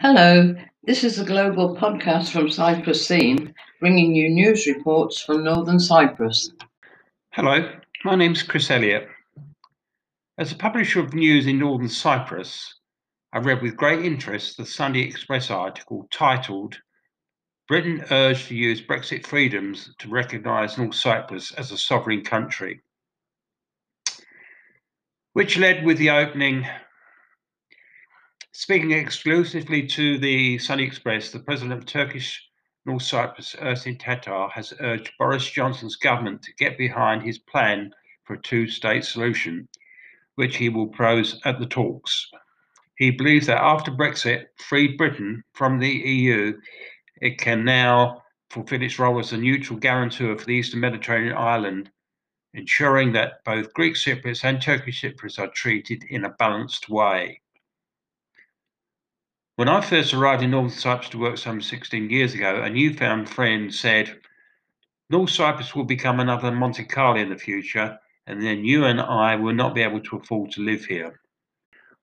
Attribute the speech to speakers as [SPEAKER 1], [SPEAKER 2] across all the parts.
[SPEAKER 1] Hello, this is a global podcast from Cyprus Scene, bringing you news reports from northern Cyprus.
[SPEAKER 2] Hello, my name's Chris Elliott. As a publisher of news in northern Cyprus, I read with great interest the Sunday Express article titled Britain urged to use Brexit freedoms to recognise North Cyprus as a sovereign country, which led with the opening Speaking exclusively to the Sunday Express, the president of Turkish North Cyprus, Ersin Tatar, has urged Boris Johnson's government to get behind his plan for a two state solution, which he will propose at the talks. He believes that after Brexit freed Britain from the EU, it can now fulfill its role as a neutral guarantor for the Eastern Mediterranean island, ensuring that both Greek Cypriots and Turkish Cypriots are treated in a balanced way. When I first arrived in Northern Cyprus to work some 16 years ago, a newfound friend said, North Cyprus will become another Monte Carlo in the future, and then you and I will not be able to afford to live here.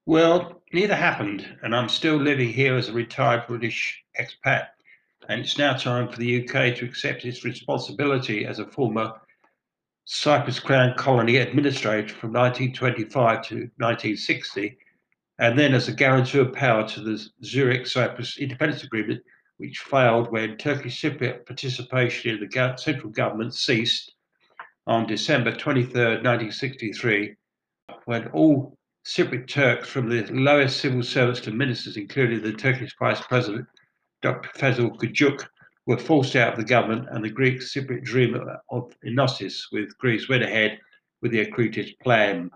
[SPEAKER 2] Well, neither happened, and I'm still living here as a retired British expat, and it's now time for the UK to accept its responsibility as a former Cyprus Crown Colony administrator from 1925 to 1960 and then as a guarantor of power to the Zurich Cyprus Independence Agreement, which failed when Turkish Cypriot participation in the central government ceased on December 23, 1963, when all Cypriot Turks from the lowest civil servants to ministers, including the Turkish Vice President Dr. Fazıl Küçük, were forced out of the government and the Greek Cypriot dream of enosis with Greece went ahead with the Akritas plan.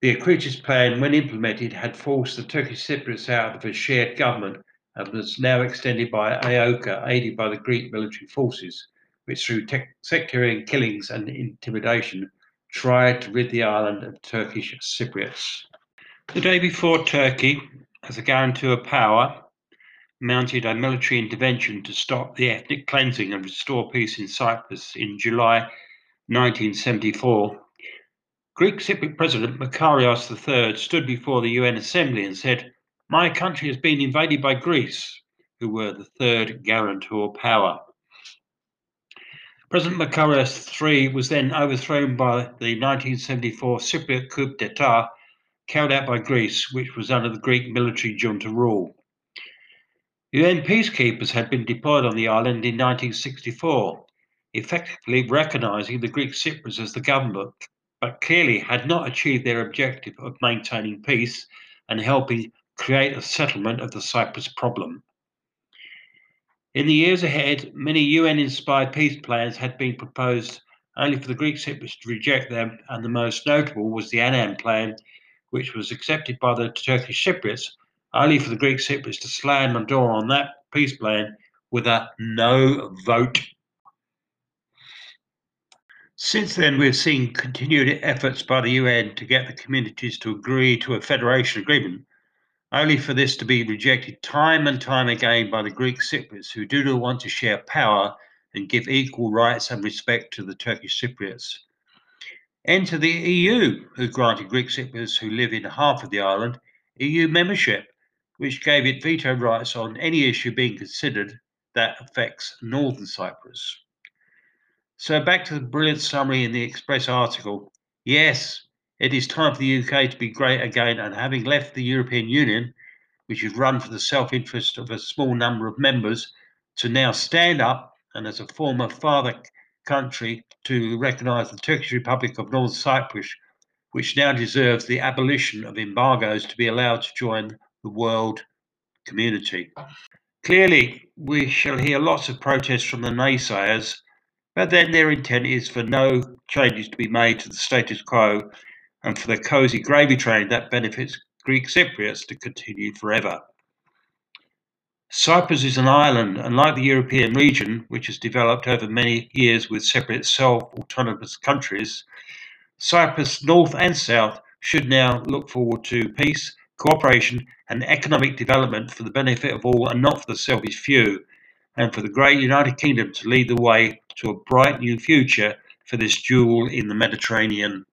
[SPEAKER 2] The Akritas plan, when implemented, had forced the Turkish Cypriots out of a shared government and was now extended by EOKA, aided by the Greek military forces, which through sectarian killings and intimidation tried to rid the island of Turkish Cypriots. The day before Turkey, as a guarantor of power, mounted a military intervention to stop the ethnic cleansing and restore peace in Cyprus in July 1974, Greek Cypriot President Makarios III stood before the UN Assembly and said, My country has been invaded by Greece, who were the third guarantor power. President Makarios III was then overthrown by the 1974 Cypriot coup d'etat carried out by Greece, which was under the Greek military junta rule. UN peacekeepers had been deployed on the island in 1964, effectively recognizing the Greek Cypriots as the government but clearly had not achieved their objective of maintaining peace and helping create a settlement of the Cyprus problem. In the years ahead, many UN inspired peace plans had been proposed only for the Greek Cypriots to reject them, and the most notable was the Annan plan, which was accepted by the Turkish Cypriots, only for the Greek Cypriots to slam the door on that peace plan with a no vote since then, we've seen continued efforts by the UN to get the communities to agree to a federation agreement, only for this to be rejected time and time again by the Greek Cypriots, who do not want to share power and give equal rights and respect to the Turkish Cypriots. Enter the EU, who granted Greek Cypriots who live in half of the island EU membership, which gave it veto rights on any issue being considered that affects northern Cyprus. So back to the brilliant summary in the Express article. Yes, it is time for the UK to be great again, and having left the European Union, which is run for the self interest of a small number of members, to now stand up and, as a former father country, to recognise the Turkish Republic of North Cyprus, which now deserves the abolition of embargoes to be allowed to join the world community. Clearly, we shall hear lots of protests from the naysayers but then their intent is for no changes to be made to the status quo and for the cosy gravy train that benefits Greek Cypriots to continue forever. Cyprus is an island, and like the European region, which has developed over many years with separate self autonomous countries, Cyprus, north and south, should now look forward to peace, cooperation, and economic development for the benefit of all and not for the selfish few, and for the great United Kingdom to lead the way to a bright new future for this jewel in the Mediterranean.